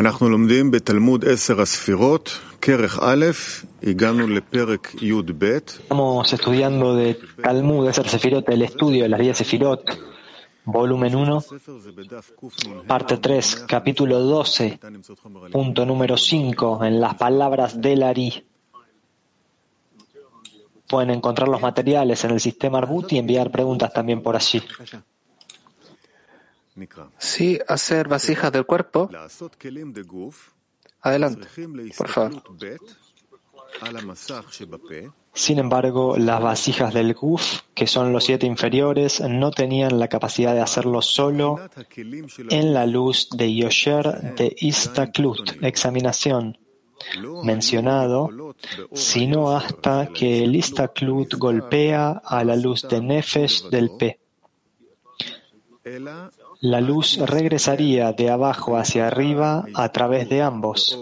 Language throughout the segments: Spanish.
אנחנו לומדים בתלמוד עשר הספירות, כרך א', הגענו לפרק י"ב. Estamos estudiando de Talmud, Eser Sefirot, el estudio de las 10 Sefirot, volumen 1, parte 3, capítulo 12, punto número 5, en las palabras del Ari. Pueden encontrar los materiales en el sistema Arbut y enviar preguntas también por allí. Sí, hacer vasija del cuerpo. Adelante, por favor. Sin embargo, las vasijas del Guf, que son los siete inferiores, no tenían la capacidad de hacerlo solo en la luz de Yosher de Istaklut, examinación, mencionado, sino hasta que el Istaklut golpea a la luz de Nefesh del P. La luz regresaría de abajo hacia arriba a través de ambos,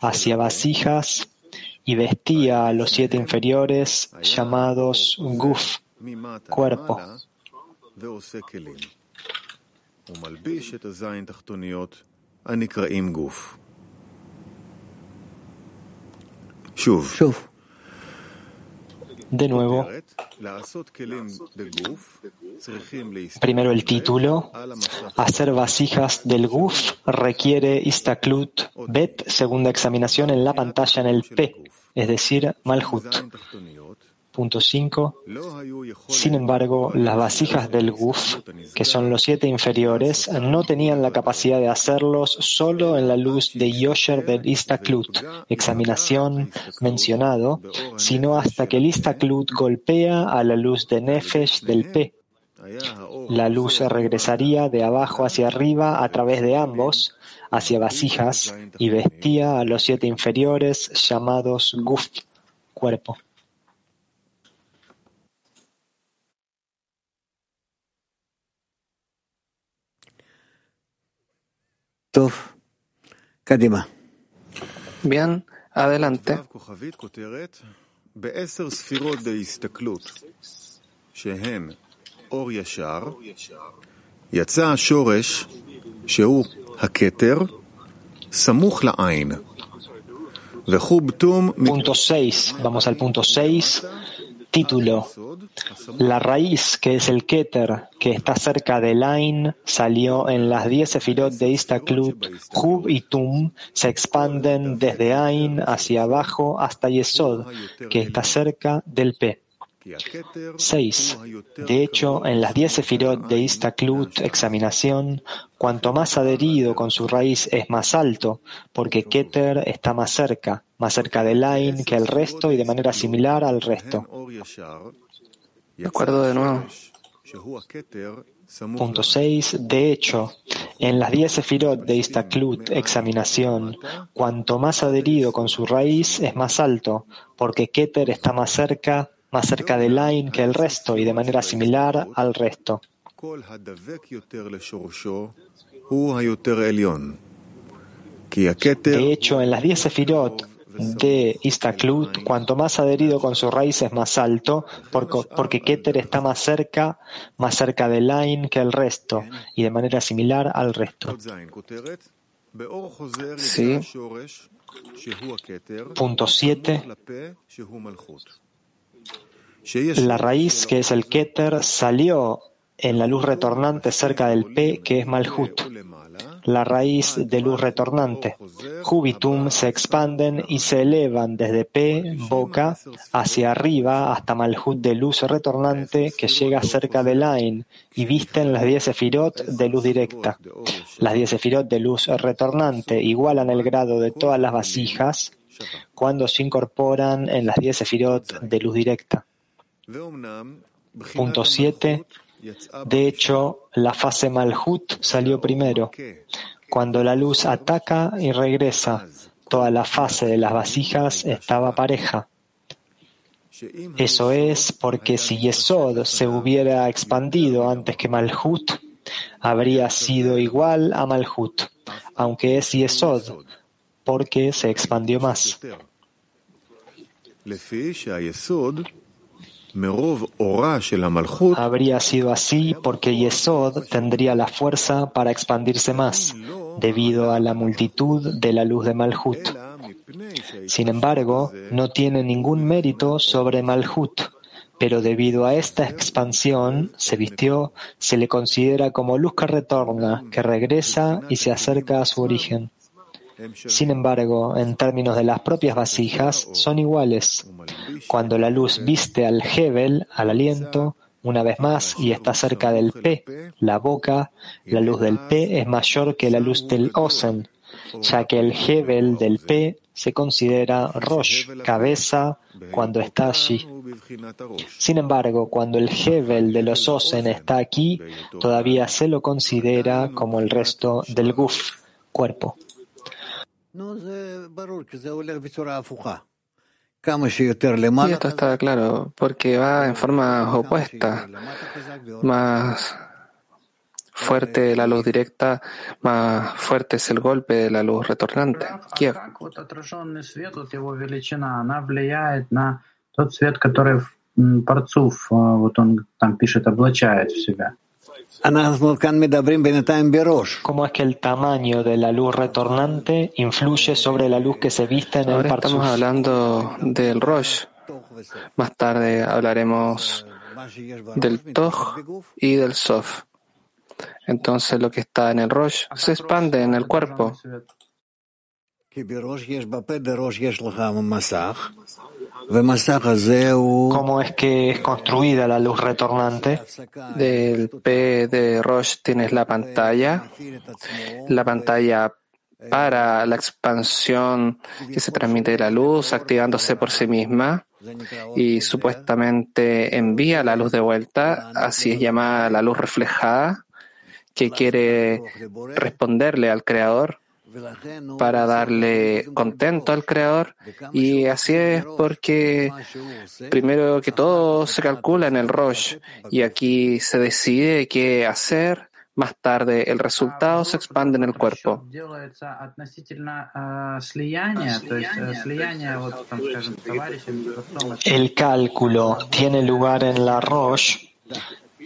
hacia vasijas y vestía a los siete inferiores llamados guf, cuerpo. De nuevo, Primero el título. Hacer vasijas del GUF requiere Istaklut Bet, segunda examinación en la pantalla en el P, es decir, Malhut. Sin embargo, las vasijas del Guf, que son los siete inferiores, no tenían la capacidad de hacerlos solo en la luz de Yosher del Istaklut, examinación mencionado, sino hasta que el Istaklut golpea a la luz de Nefesh del P. La luz regresaría de abajo hacia arriba a través de ambos, hacia vasijas, y vestía a los siete inferiores llamados Guf, cuerpo. אור ישר יצא השורש שהוא הכתר סמוך לעין וחוב תום Punto 6. Vamos al punto 6. Título. La raíz, que es el Keter, que está cerca del Ain, salió en las 10 sefirot de Istaklut. Hub y Tum se expanden desde Ain hacia abajo hasta Yesod, que está cerca del P. 6. De hecho, en las 10 sefirot de Istaklut, examinación, cuanto más adherido con su raíz es más alto, porque Keter está más cerca, más cerca del Ain que el resto y de manera similar al resto. De acuerdo de nuevo. Punto 6. De hecho, en las 10 sefirot de Istaklut, examinación, cuanto más adherido con su raíz es más alto, porque Keter está más cerca, más cerca del Ain que el resto y de manera similar al resto. De hecho, en las 10 sefirot de Istaklut, cuanto más adherido con su raíz es más alto, porque, porque Keter está más cerca, más cerca del Ain que el resto, y de manera similar al resto. Sí. Punto 7. La raíz, que es el Keter, salió en la luz retornante cerca del P, que es Malhut. La raíz de luz retornante. Jubitum se expanden y se elevan desde P, boca, hacia arriba hasta Malhut de luz retornante que llega cerca del Ain y visten las 10 sefirot de luz directa. Las 10 sefirot de luz retornante igualan el grado de todas las vasijas cuando se incorporan en las 10 sefirot de luz directa. Punto 7. De hecho, la fase Malhut salió primero. Cuando la luz ataca y regresa, toda la fase de las vasijas estaba pareja. Eso es porque si Yesod se hubiera expandido antes que Malhut, habría sido igual a Malhut, aunque es Yesod, porque se expandió más. Habría sido así porque Yesod tendría la fuerza para expandirse más, debido a la multitud de la luz de Malhut. Sin embargo, no tiene ningún mérito sobre Malhut, pero debido a esta expansión se vistió, se le considera como luz que retorna, que regresa y se acerca a su origen. Sin embargo, en términos de las propias vasijas, son iguales. Cuando la luz viste al Hebel, al aliento, una vez más, y está cerca del P, la boca, la luz del P es mayor que la luz del Osen, ya que el Hebel del P se considera Rosh, cabeza, cuando está allí. Sin embargo, cuando el Hebel de los Osen está aquí, todavía se lo considera como el resto del Guf, cuerpo. Y esto está claro, porque va en forma opuesta. Más fuerte la luz directa, más fuerte es el golpe de la luz retornante. Kiev. Тот свет, который парцуф, вот он там пишет, облачает в себя. ¿Cómo es que el tamaño de la luz retornante influye sobre la luz que se viste en el Ahora Estamos hablando del Rosh. Más tarde hablaremos del Toj y del Sof. Entonces lo que está en el Rosh se expande en el cuerpo cómo es que es construida la luz retornante. Del P de Roche tienes la pantalla, la pantalla para la expansión que se transmite de la luz, activándose por sí misma y supuestamente envía la luz de vuelta, así es llamada la luz reflejada, que quiere responderle al creador para darle contento al Creador y así es porque primero que todo se calcula en el Rosh y aquí se decide qué hacer. Más tarde el resultado se expande en el cuerpo. El cálculo tiene lugar en la Rosh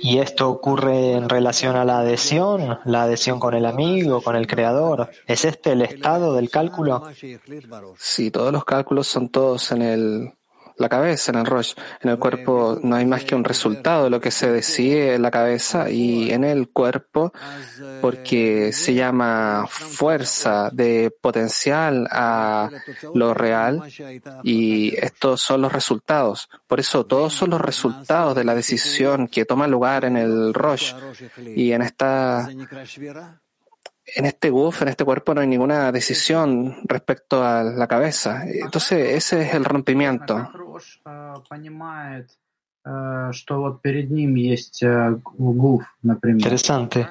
y esto ocurre en relación a la adhesión, la adhesión con el amigo, con el creador. ¿Es este el estado del cálculo? Sí, todos los cálculos son todos en el la cabeza en el Rosh. En el cuerpo no hay más que un resultado de lo que se decide en la cabeza y en el cuerpo, porque se llama fuerza de potencial a lo real y estos son los resultados. Por eso todos son los resultados de la decisión que toma lugar en el Rosh y en esta en este guf, en este cuerpo, no hay ninguna decisión respecto a la cabeza. Entonces, ese es el rompimiento. Interesante.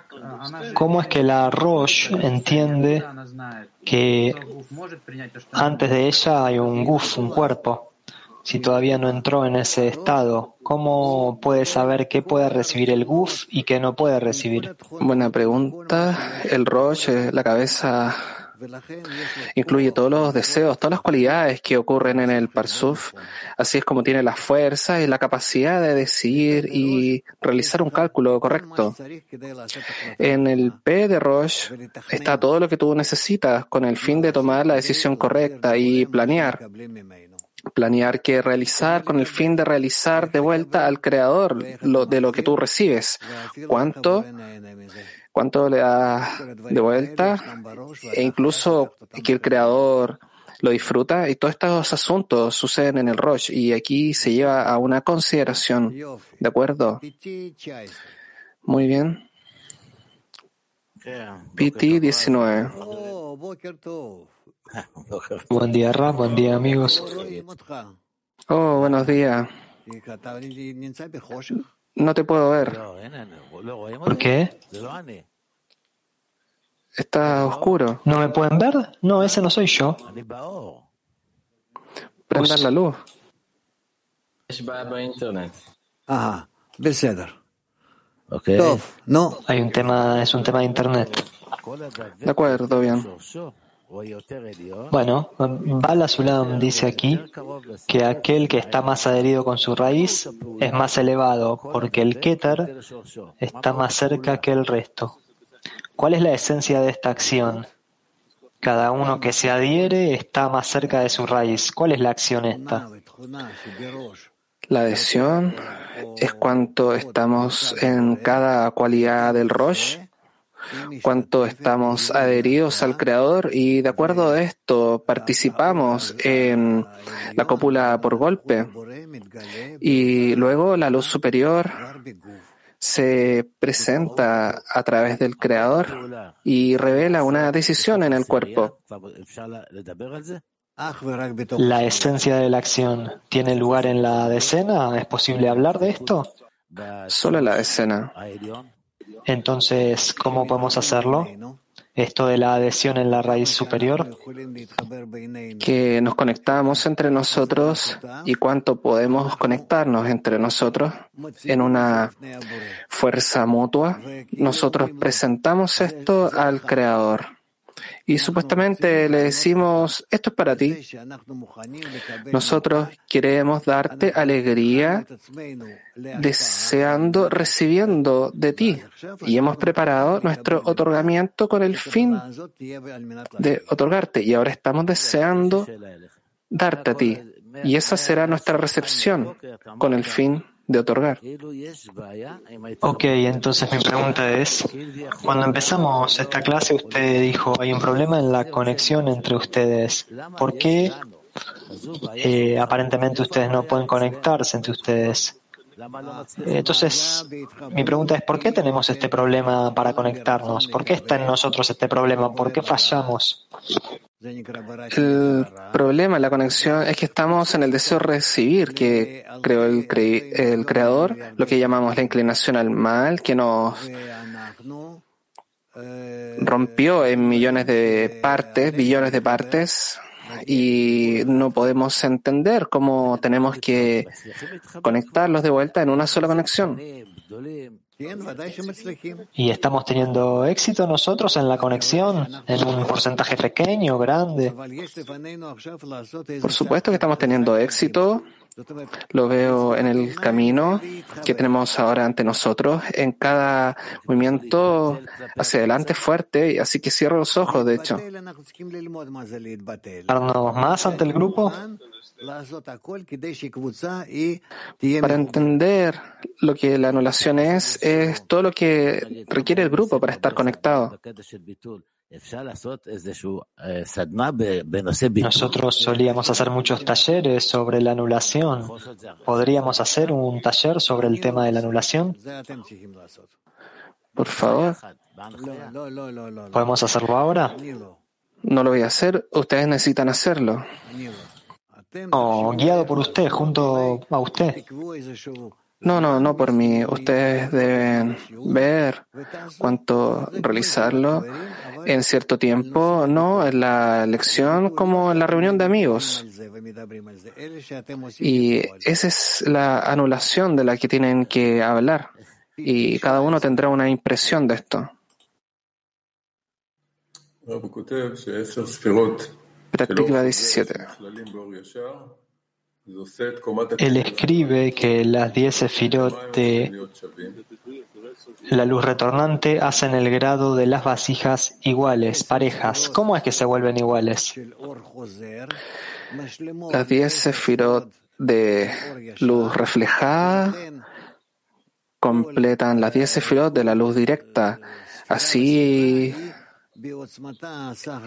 ¿Cómo es que la Rosh entiende que antes de ella hay un guf, un cuerpo? Si todavía no entró en ese estado, ¿cómo puede saber qué puede recibir el guf y qué no puede recibir? Buena pregunta. El rosh, la cabeza, incluye todos los deseos, todas las cualidades que ocurren en el parsuf. Así es como tiene la fuerza y la capacidad de decidir y realizar un cálculo correcto. En el P de Rosh está todo lo que tú necesitas con el fin de tomar la decisión correcta y planear planear que realizar con el fin de realizar de vuelta al creador lo, de lo que tú recibes. ¿Cuánto? ¿Cuánto le das de vuelta? E incluso que el creador lo disfruta y todos estos asuntos suceden en el Rosh y aquí se lleva a una consideración. ¿De acuerdo? Muy bien. PT 19. Buen día, Raf. Buen día, amigos. Oh, buenos días. No te puedo ver. ¿Por qué? Está oscuro. ¿No me pueden ver? No, ese no soy yo. Prendan la luz. Ah, okay. No. Hay un tema, es un tema de internet. De acuerdo, bien. Bueno, Bala Sulam dice aquí que aquel que está más adherido con su raíz es más elevado porque el Keter está más cerca que el resto. ¿Cuál es la esencia de esta acción? Cada uno que se adhiere está más cerca de su raíz. ¿Cuál es la acción esta? La adhesión es cuanto estamos en cada cualidad del Rosh, cuánto estamos adheridos al Creador y de acuerdo a esto participamos en la cópula por golpe y luego la luz superior se presenta a través del Creador y revela una decisión en el cuerpo. La esencia de la acción tiene lugar en la decena. ¿Es posible hablar de esto? Solo la decena. Entonces, ¿cómo podemos hacerlo? Esto de la adhesión en la raíz superior. Que nos conectamos entre nosotros y cuánto podemos conectarnos entre nosotros en una fuerza mutua. Nosotros presentamos esto al Creador y supuestamente le decimos, esto es para ti. Nosotros queremos darte alegría, deseando, recibiendo de ti. Y hemos preparado nuestro otorgamiento con el fin de otorgarte. Y ahora estamos deseando darte a ti. Y esa será nuestra recepción con el fin de otorgar. Ok, entonces mi pregunta es, cuando empezamos esta clase usted dijo, hay un problema en la conexión entre ustedes. ¿Por qué eh, aparentemente ustedes no pueden conectarse entre ustedes? Entonces, mi pregunta es, ¿por qué tenemos este problema para conectarnos? ¿Por qué está en nosotros este problema? ¿Por qué fallamos? El problema, la conexión, es que estamos en el deseo de recibir que creó el, el creador, lo que llamamos la inclinación al mal, que nos rompió en millones de partes, billones de partes, y no podemos entender cómo tenemos que conectarlos de vuelta en una sola conexión. Y estamos teniendo éxito nosotros en la conexión, en un porcentaje pequeño, grande. Por supuesto que estamos teniendo éxito. Lo veo en el camino que tenemos ahora ante nosotros, en cada movimiento hacia adelante fuerte, así que cierro los ojos, de hecho. más ante el grupo? Para entender lo que la anulación es, es todo lo que requiere el grupo para estar conectado. Nosotros solíamos hacer muchos talleres sobre la anulación. ¿Podríamos hacer un taller sobre el tema de la anulación? Por favor. ¿Podemos hacerlo ahora? No lo voy a hacer. Ustedes necesitan hacerlo. No, guiado por usted, junto a usted. No, no, no por mí. Ustedes deben ver cuánto realizarlo en cierto tiempo, no en la lección como en la reunión de amigos. Y esa es la anulación de la que tienen que hablar. Y cada uno tendrá una impresión de esto. Práctica 17. Él escribe que las diez sefirot de la luz retornante hacen el grado de las vasijas iguales, parejas. ¿Cómo es que se vuelven iguales? Las diez sefirot de luz reflejada completan las diez sefirot de la luz directa. Así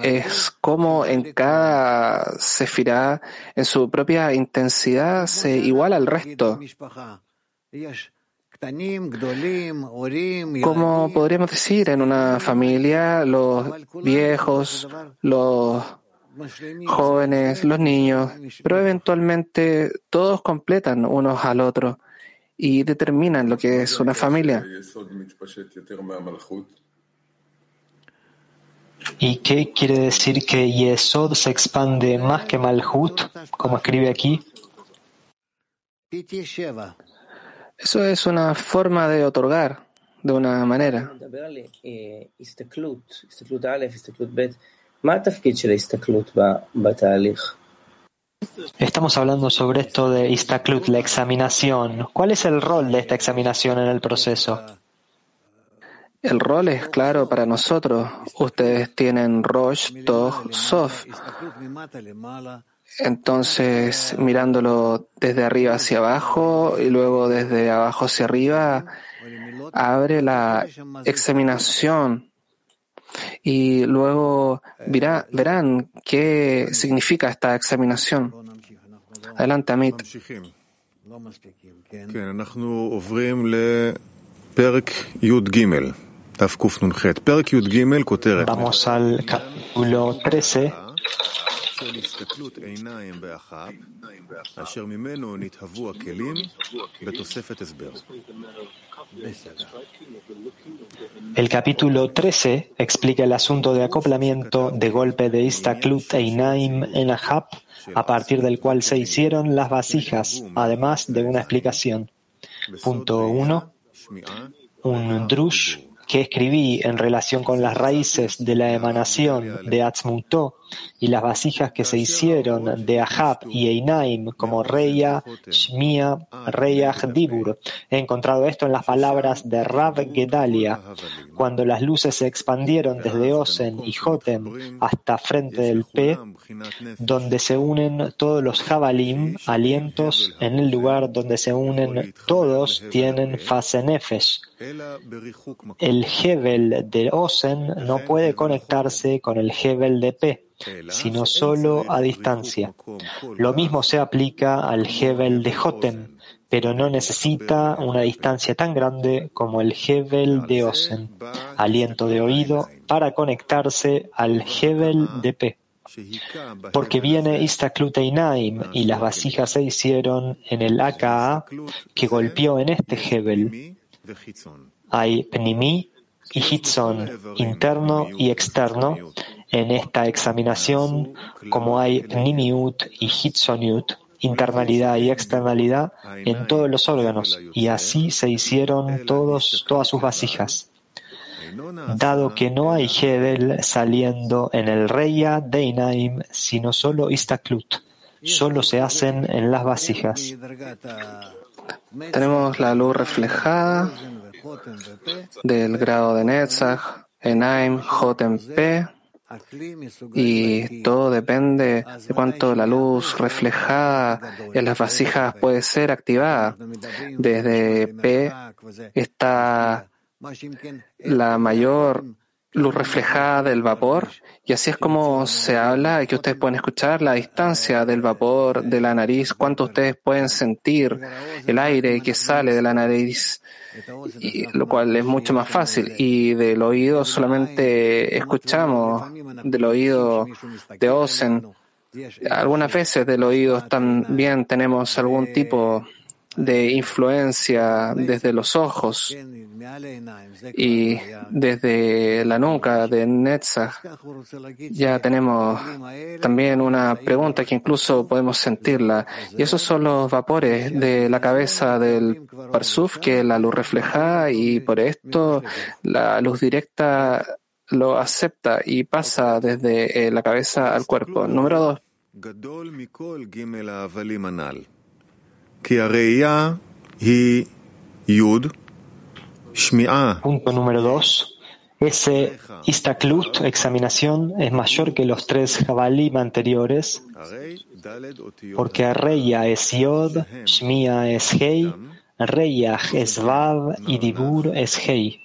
es como en cada sefirá, en su propia intensidad, se iguala al resto. Como podríamos decir, en una familia, los viejos, los jóvenes, los niños, pero eventualmente todos completan unos al otro y determinan lo que es una familia. ¿Y qué quiere decir que Yesod se expande más que Malhut, como escribe aquí? Eso es una forma de otorgar de una manera. Estamos hablando sobre esto de Istaklut, la examinación. ¿Cuál es el rol de esta examinación en el proceso? El rol es claro para nosotros. Ustedes tienen Rosh, Tog, Sof. Entonces, mirándolo desde arriba hacia abajo y luego desde abajo hacia arriba, abre la examinación y luego verá, verán qué significa esta examinación. Adelante, Amit. Vamos al capítulo 13. El capítulo 13 explica el asunto de acoplamiento de golpe de Istaklut e Inaim en Ahab, a partir del cual se hicieron las vasijas, además de una explicación. Punto 1. Un drush que escribí en relación con las raíces de la emanación de Atzmutó y las vasijas que se hicieron de Ahab y Einaim como Reya, Shmia, Reyach, Dibur. He encontrado esto en las palabras de Rav Gedalia. Cuando las luces se expandieron desde Osen y Jotem hasta frente del P, donde se unen todos los Jabalim, alientos, en el lugar donde se unen todos, tienen fase Nefesh. El Hebel de Osen no puede conectarse con el Hebel de P sino solo a distancia. Lo mismo se aplica al Hebel de Jotem, pero no necesita una distancia tan grande como el Hebel de Osen, aliento de oído, para conectarse al Hebel de P. Porque viene Istakluteinaim y las vasijas se hicieron en el AKA que golpeó en este Hebel. Hay Pnimi y Hitzon, interno y externo, en esta examinación, como hay Nimiut y Hitzoniut, internalidad y externalidad en todos los órganos, y así se hicieron todas sus vasijas. Dado que no hay Hebel saliendo en el Reya de Inaim, sino solo Istaklut, solo se hacen en las vasijas. Tenemos la luz reflejada del grado de Netzach, Enaim, Jotem y todo depende de cuánto la luz reflejada en las vasijas puede ser activada. Desde P está la mayor luz reflejada del vapor y así es como se habla y que ustedes pueden escuchar la distancia del vapor de la nariz, cuánto ustedes pueden sentir el aire que sale de la nariz lo cual es mucho más fácil. Y del oído solamente escuchamos, del oído de Osen. Algunas veces del oído también tenemos algún tipo de influencia desde los ojos y desde la nuca de Netzach. Ya tenemos también una pregunta que incluso podemos sentirla. Y esos son los vapores de la cabeza del Parsuf que la luz refleja y por esto la luz directa lo acepta y pasa desde eh, la cabeza al cuerpo. Número dos. Punto número dos. Ese Istaklut, examinación, es mayor que los tres Jabalim anteriores, porque Reya es Yod, Shmia es Hei, Reyach es Vav y Dibur es Hei.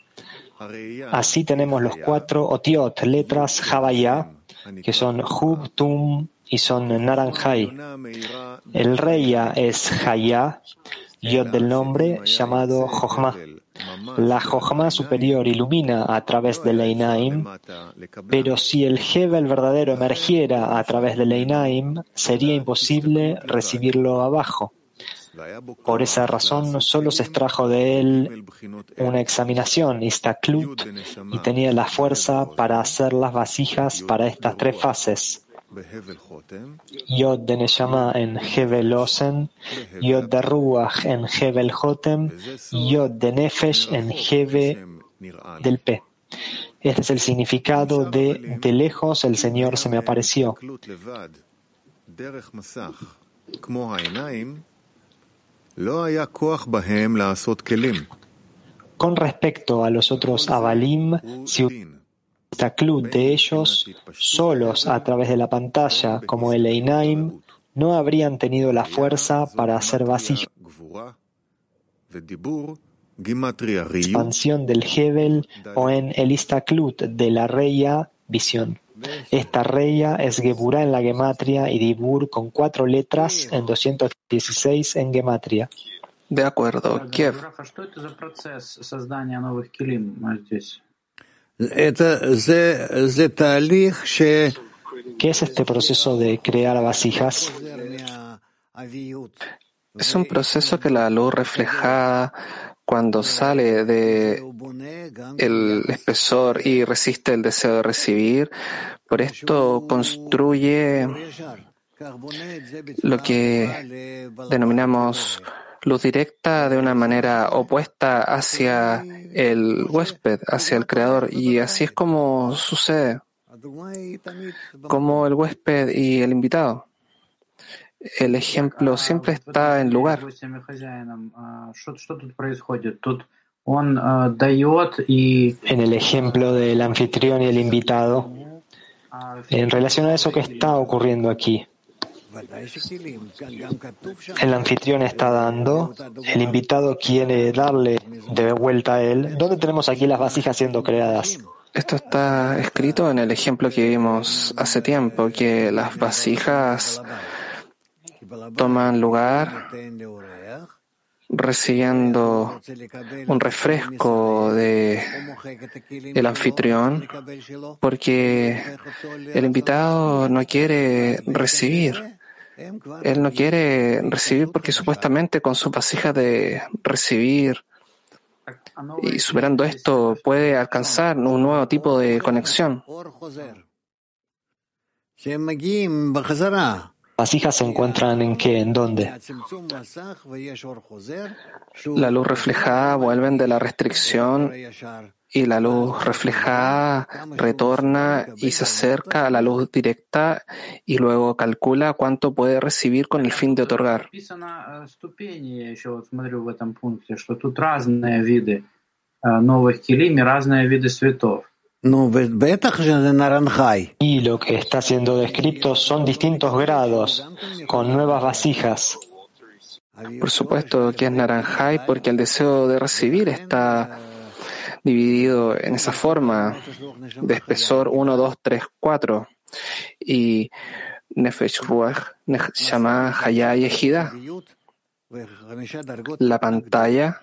Así tenemos los cuatro Otiot, letras Javaya, que son Hub, Tum, y son naranjai. El reya es Haya, yod del nombre llamado Jochma. La Jochma superior ilumina a través del Einaim, pero si el Hebel verdadero emergiera a través del Einaim, sería imposible recibirlo abajo. Por esa razón, solo se extrajo de él una examinación, Istaklut, y tenía la fuerza para hacer las vasijas para estas tres fases. Yod de Neshama en Hevel Osen, Yod de Ruach en Hevel Jotem, Yod de Nefesh en Heve del P. Este es el significado de de lejos el Señor se me apareció. Con respecto a los otros Avalim, si esta club de ellos, solos a través de la pantalla, como el Einaim, no habrían tenido la fuerza para hacer vasijas. Expansión del Hebel o en el Istaklut de la Reya, visión. Esta Reya es Geburah en la Gematria y Dibur con cuatro letras en 216 en Gematria. De acuerdo, Kiev. ¿Qué es este proceso de crear vasijas? Es un proceso que la luz reflejada cuando sale de el espesor y resiste el deseo de recibir, por esto construye lo que denominamos luz directa de una manera opuesta hacia el huésped, hacia el creador, y así es como sucede, como el huésped y el invitado. El ejemplo siempre está en lugar. En el ejemplo del anfitrión y el invitado, en relación a eso que está ocurriendo aquí, el anfitrión está dando, el invitado quiere darle de vuelta a él. ¿Dónde tenemos aquí las vasijas siendo creadas? Esto está escrito en el ejemplo que vimos hace tiempo, que las vasijas toman lugar recibiendo un refresco de el anfitrión porque el invitado no quiere recibir él no quiere recibir porque supuestamente con su vasija de recibir y superando esto puede alcanzar un nuevo tipo de conexión. Vasijas se encuentran en qué, en dónde. La luz reflejada vuelven de la restricción y la luz reflejada retorna y se acerca a la luz directa y luego calcula cuánto puede recibir con el fin de otorgar. Y lo que está siendo descrito son distintos grados, con nuevas vasijas. Por supuesto que es Naranjai porque el deseo de recibir está dividido en esa forma de espesor 1, 2, 3, 4 y Nefesh Ruach, Neshama, Hayá y Ejida. La pantalla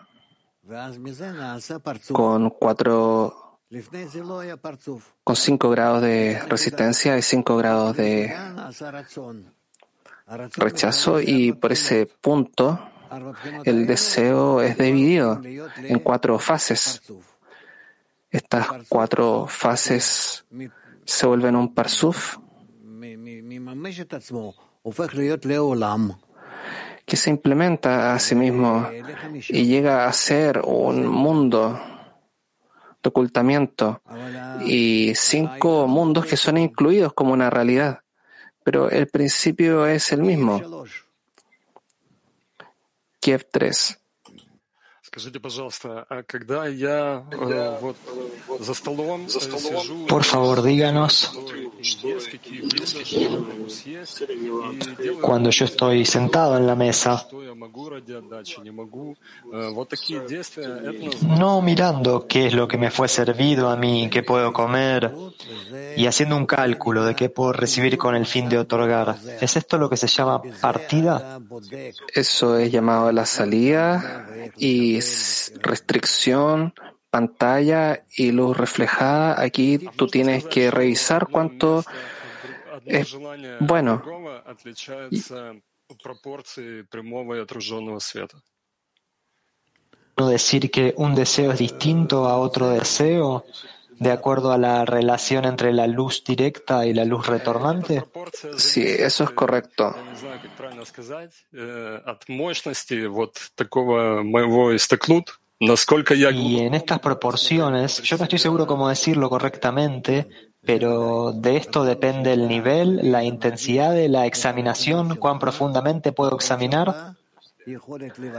con cuatro con 5 grados de resistencia y 5 grados de rechazo. Y por ese punto el deseo es dividido en cuatro fases estas cuatro fases se vuelven un parsuf que se implementa a sí mismo y llega a ser un mundo de ocultamiento y cinco mundos que son incluidos como una realidad. Pero el principio es el mismo. Kiev 3. Por favor, díganos, cuando yo estoy sentado en la mesa, no mirando qué es lo que me fue servido a mí, qué puedo comer, y haciendo un cálculo de qué puedo recibir con el fin de otorgar. ¿Es esto lo que se llama partida? Eso es llamado la salida y restricción, pantalla y luz reflejada, aquí tú tienes que revisar cuánto es bueno. decir que un deseo es distinto a otro deseo de acuerdo a la relación entre la luz directa y la luz retornante? Sí, eso es correcto. Y en estas proporciones, yo no estoy seguro cómo decirlo correctamente, pero de esto depende el nivel, la intensidad de la examinación, cuán profundamente puedo examinar.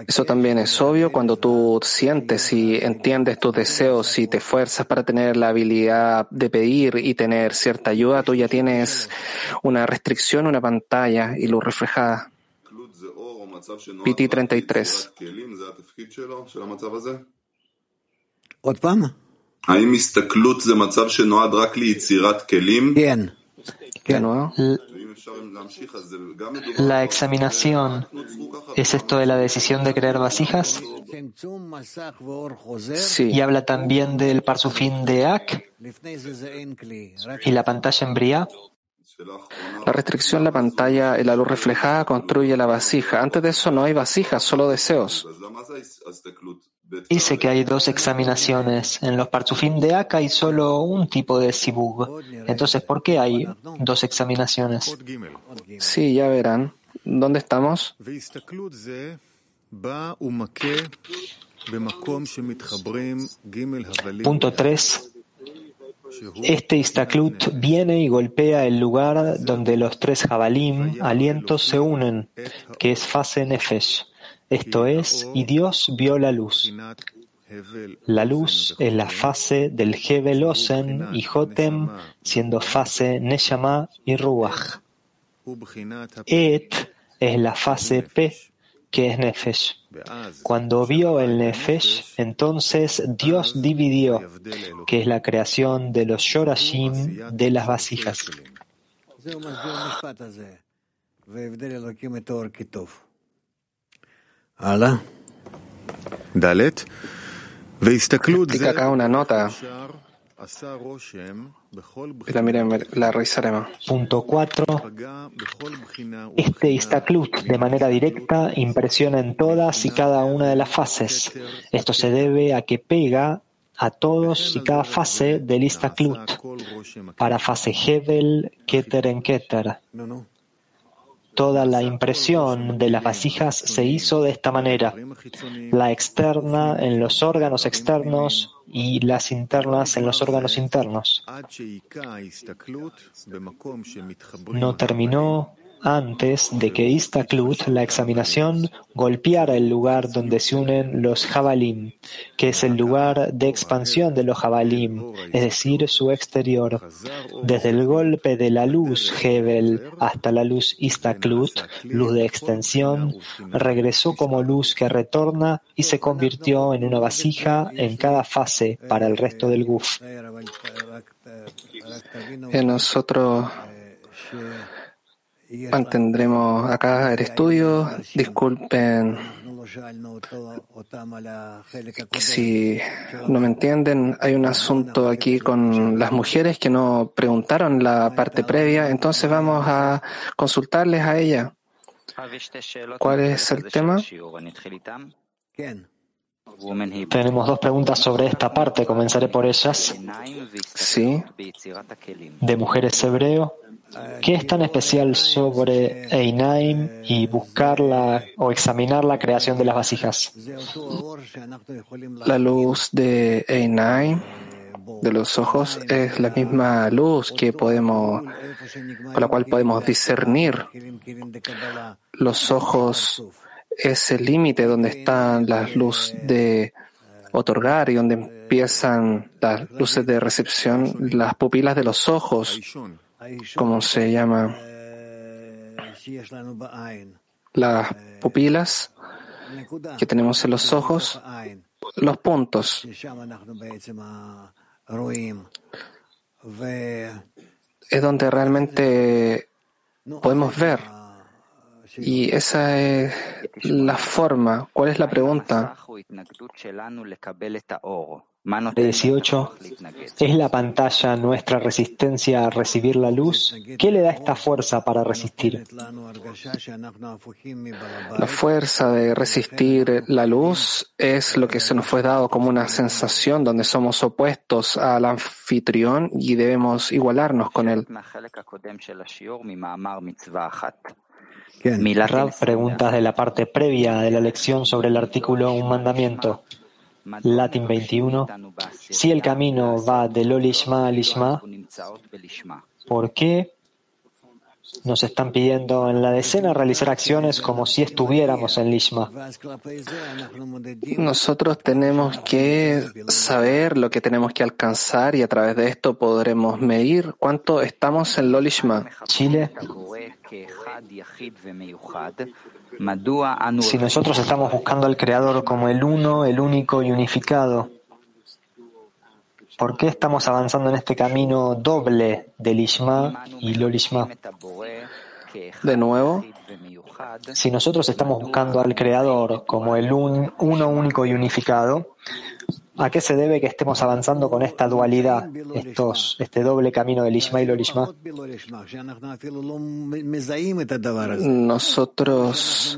Eso también es obvio cuando tú sientes y entiendes tus deseos y te esfuerzas para tener la habilidad de pedir y tener cierta ayuda, tú ya tienes una restricción, una pantalla y luz reflejada. PT 33. De nuevo. La examinación, ¿es esto de la decisión de crear vasijas? Sí. Y habla también del parsufín de Ak y la pantalla en La restricción, la pantalla y la luz reflejada construye la vasija. Antes de eso no hay vasijas, solo deseos. Dice que hay dos examinaciones en los Parzufim de Aka y solo un tipo de Sibug. Entonces, ¿por qué hay dos examinaciones? Sí, ya verán. ¿Dónde estamos? Punto 3. Este Istaklut viene y golpea el lugar donde los tres jabalim, alientos, se unen, que es fase Nefesh. Esto es, y Dios vio la luz. La luz es la fase del Hebel Osen y Jotem, siendo fase Neshama y Ruach. Et es la fase P, que es Nefesh. Cuando vio el Nefesh, entonces Dios dividió, que es la creación de los Yorashim de las vasijas. Practica acá una nota. La miren, la revisaremos. Punto 4. Este Istaklut de manera directa impresiona en todas y cada una de las fases. Esto se debe a que pega a todos y cada fase del Istaklut para fase Hebel, Keter en Keter. No, no. Toda la impresión de las vasijas se hizo de esta manera, la externa en los órganos externos y las internas en los órganos internos. No terminó antes de que Iztacclut, la examinación, golpeara el lugar donde se unen los jabalim, que es el lugar de expansión de los jabalim, es decir, su exterior. Desde el golpe de la luz Hebel hasta la luz Iztacclut, luz de extensión, regresó como luz que retorna y se convirtió en una vasija en cada fase para el resto del Guf. En nosotros mantendremos acá el estudio. Disculpen si no me entienden. Hay un asunto aquí con las mujeres que no preguntaron la parte previa, entonces vamos a consultarles a ella. ¿Cuál es el tema? Tenemos dos preguntas sobre esta parte, comenzaré por ellas. Sí. De mujeres hebreo ¿Qué es tan especial sobre Einaim y buscarla o examinar la creación de las vasijas? La luz de Einaim, de los ojos, es la misma luz que podemos, con la cual podemos discernir. Los ojos es el límite donde están las luces de otorgar y donde empiezan las luces de recepción, las pupilas de los ojos. ¿cómo se llama? Las pupilas que tenemos en los ojos, los puntos. Es donde realmente podemos ver. Y esa es la forma. ¿Cuál es la pregunta? 18. ¿Es la pantalla nuestra resistencia a recibir la luz? ¿Qué le da esta fuerza para resistir? La fuerza de resistir la luz es lo que se nos fue dado como una sensación donde somos opuestos al anfitrión y debemos igualarnos con él. Milarab preguntas de la parte previa de la lección sobre el artículo Un mandamiento. Latin 21. Si el camino va de lo lishma a lishma, ¿por qué nos están pidiendo en la decena realizar acciones como si estuviéramos en Lishma. Nosotros tenemos que saber lo que tenemos que alcanzar y a través de esto podremos medir cuánto estamos en lo Lishma. Chile. Si nosotros estamos buscando al Creador como el uno, el único y unificado, ¿Por qué estamos avanzando en este camino doble del Ishma y lo Lishma? De nuevo, si nosotros estamos buscando al Creador como el uno único y unificado, ¿A qué se debe que estemos avanzando con esta dualidad, estos, este doble camino del Ishma y el Ishma? Nosotros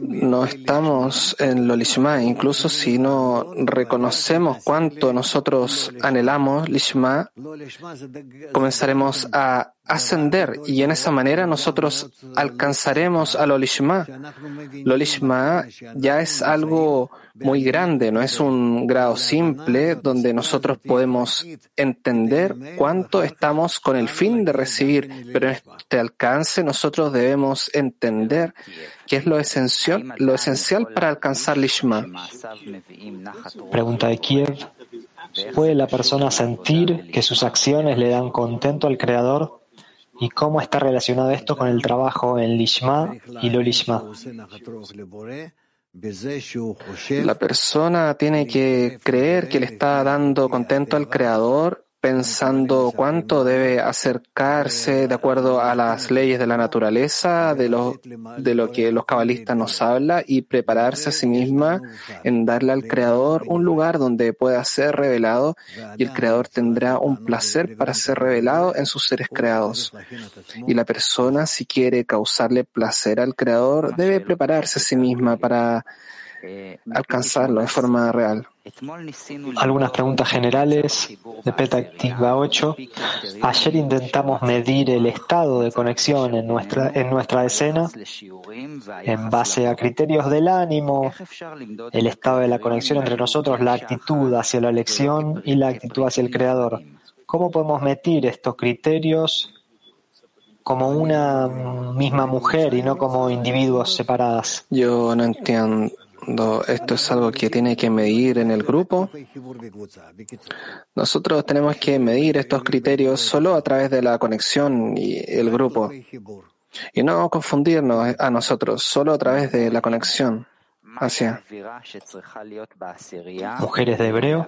no estamos en lo Lishma, incluso si no reconocemos cuánto nosotros anhelamos Lishma, comenzaremos a ascender y en esa manera nosotros alcanzaremos a lo Lishma. Lo Lishma ya es algo muy grande, no es un grado simple donde nosotros podemos entender cuánto estamos con el fin de recibir, pero en este alcance nosotros debemos entender qué es lo esencial, lo esencial para alcanzar Lishma. Pregunta de Kiev. ¿Puede la persona sentir que sus acciones le dan contento al Creador? ¿Y cómo está relacionado esto con el trabajo en Lishma y lo Lishma? La persona tiene que creer que le está dando contento al Creador pensando cuánto debe acercarse de acuerdo a las leyes de la naturaleza, de lo, de lo que los cabalistas nos habla y prepararse a sí misma en darle al Creador un lugar donde pueda ser revelado y el Creador tendrá un placer para ser revelado en sus seres creados. Y la persona, si quiere causarle placer al Creador, debe prepararse a sí misma para alcanzarlo de forma real. Algunas preguntas generales de Petaktiva 8. Ayer intentamos medir el estado de conexión en nuestra, en nuestra escena en base a criterios del ánimo, el estado de la conexión entre nosotros, la actitud hacia la elección y la actitud hacia el creador. ¿Cómo podemos medir estos criterios como una misma mujer y no como individuos separadas? Yo no entiendo esto es algo que tiene que medir en el grupo. Nosotros tenemos que medir estos criterios solo a través de la conexión y el grupo. Y no confundirnos a nosotros, solo a través de la conexión hacia. Mujeres de hebreo,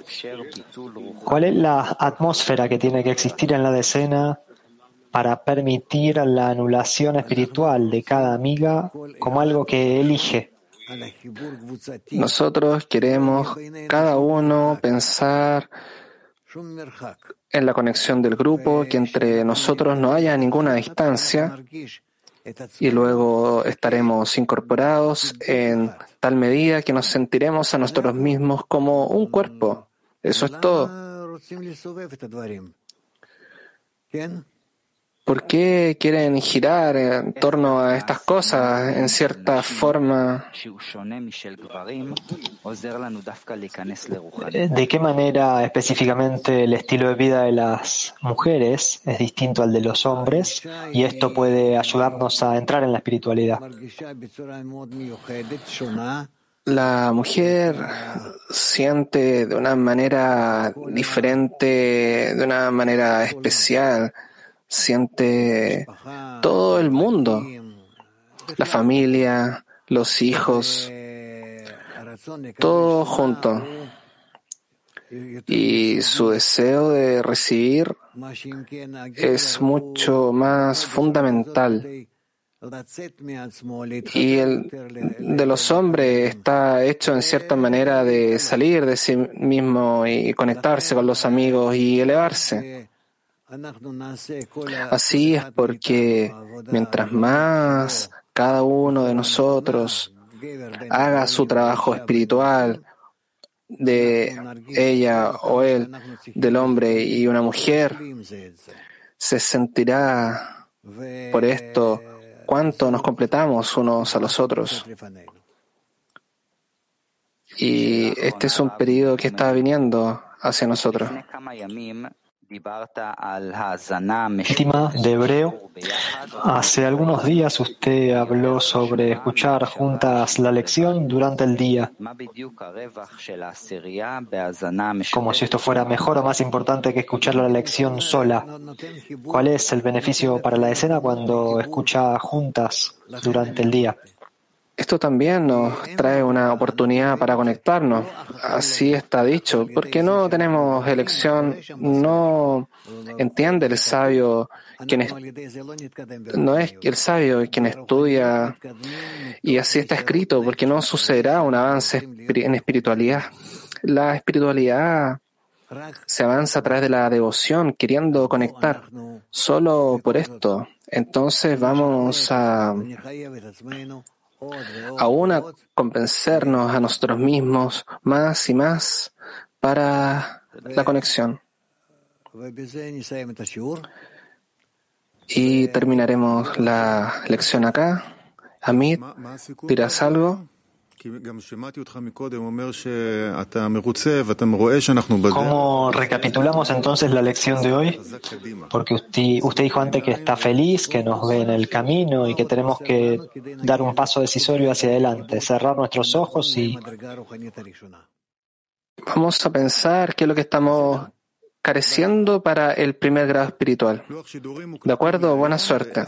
¿cuál es la atmósfera que tiene que existir en la decena para permitir la anulación espiritual de cada amiga como algo que elige? Nosotros queremos cada uno pensar en la conexión del grupo, que entre nosotros no haya ninguna distancia y luego estaremos incorporados en tal medida que nos sentiremos a nosotros mismos como un cuerpo. Eso es todo. ¿Por qué quieren girar en torno a estas cosas en cierta forma? ¿De qué manera específicamente el estilo de vida de las mujeres es distinto al de los hombres y esto puede ayudarnos a entrar en la espiritualidad? La mujer siente de una manera diferente, de una manera especial siente todo el mundo, la familia, los hijos, todo junto. Y su deseo de recibir es mucho más fundamental. Y el de los hombres está hecho en cierta manera de salir de sí mismo y conectarse con los amigos y elevarse. Así es porque mientras más cada uno de nosotros haga su trabajo espiritual de ella o él, del hombre y una mujer, se sentirá por esto cuánto nos completamos unos a los otros. Y este es un periodo que está viniendo hacia nosotros. Víctima de Hebreo, hace algunos días usted habló sobre escuchar juntas la lección durante el día, como si esto fuera mejor o más importante que escuchar la lección sola. ¿Cuál es el beneficio para la escena cuando escucha juntas durante el día? Esto también nos trae una oportunidad para conectarnos. Así está dicho. Porque no tenemos elección, no entiende el sabio quien no es el sabio quien estudia y así está escrito, porque no sucederá un avance en espiritualidad. La espiritualidad se avanza a través de la devoción, queriendo conectar. Solo por esto. Entonces vamos a aún a convencernos a nosotros mismos más y más para la conexión. Y terminaremos la lección acá. Amit, ¿dirás algo? ¿Cómo recapitulamos entonces la lección de hoy? Porque usted, usted, dijo antes que está feliz, que nos ve en el camino y que tenemos que dar un paso decisorio hacia adelante, cerrar nuestros ojos y... Vamos a pensar qué es lo que estamos careciendo para el primer grado espiritual. ¿De acuerdo? Buena suerte.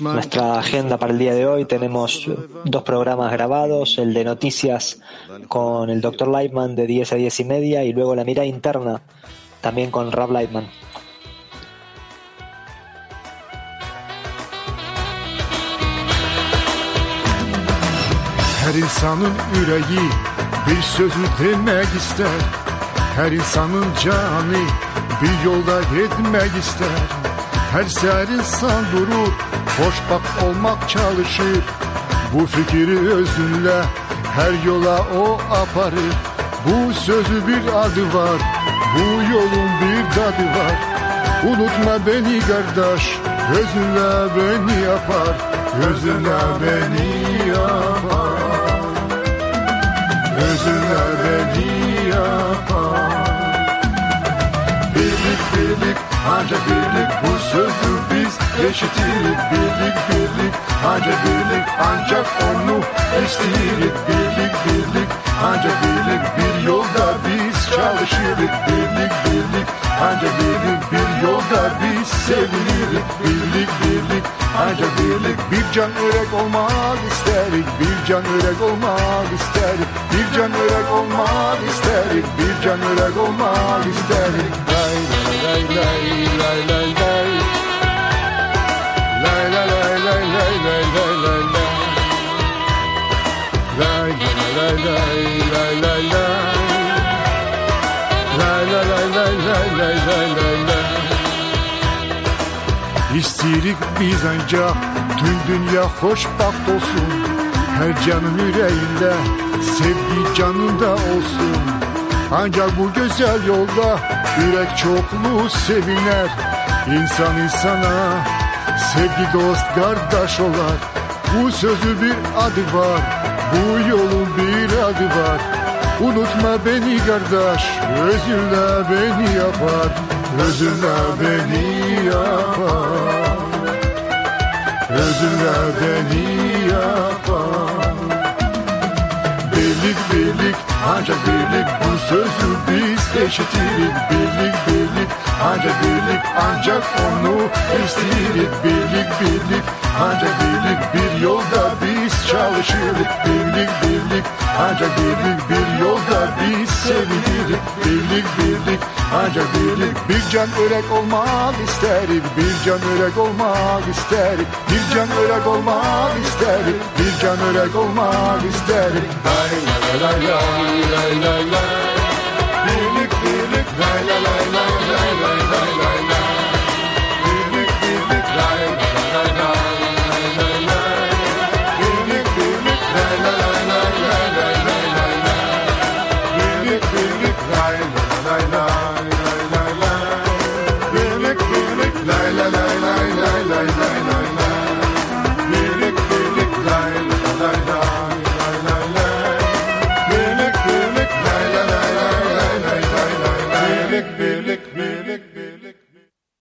Nuestra agenda para el día de hoy tenemos dos programas grabados, el de noticias con el Dr. Lightman de 10 a 10 y media y luego la mirada interna también con Rab Lightman. Her insanın yüreği bir sözü demek ister. Her insanın canı bir yolda gitmek ister. Her ser insan durur, hoşbak olmak çalışır. Bu fikri özünle her yola o aparır. Bu sözü bir adı var, bu yolun bir tadı var. Unutma beni kardeş, özünle beni yapar, özünle beni yapar. Özünle beni yapar. Birlik ancak birlik bu sözü biz eşitirik birlik birlik ancak birlik ancak onu isteyirik birlik birlik ancak birlik bir yolda biz çalışırık birlik birlik ancak birlik bir yolda biz sevinirik birlik birlik ancak birlik bir can örek olmak isterik bir can örek olmak isterik bir can örek olmak isterik bir can örek olmak isterik lay İstirik biz ancak tüm dünya hoşbaht olsun Her canın yüreğinde sevgi canında olsun Ancak bu güzel yolda yürek çokluğu seviner? İnsan insana sevgi dost kardeş olar Bu sözü bir adı var. Bu yolun bir adı var. Unutma beni kardeş özünle beni yapar. Özünle beni yapar. Özünle beni yapar. Birlik birlik ancak birlik bu sözü biz eşitirik Birlik birlik ancak birlik ancak onu isteyirik Birlik birlik ancak birlik bir yolda biz çalışırık Birlik birlik ancak birlik bir yolda biz sevinirik. Birlik birlik ancak birlik bir can örek olmak isterik. Bir can örek olmak isterik. Bir can örek olmak isterik. Bir can örek olmak isterik. Lay lay lay lay lay lay la la la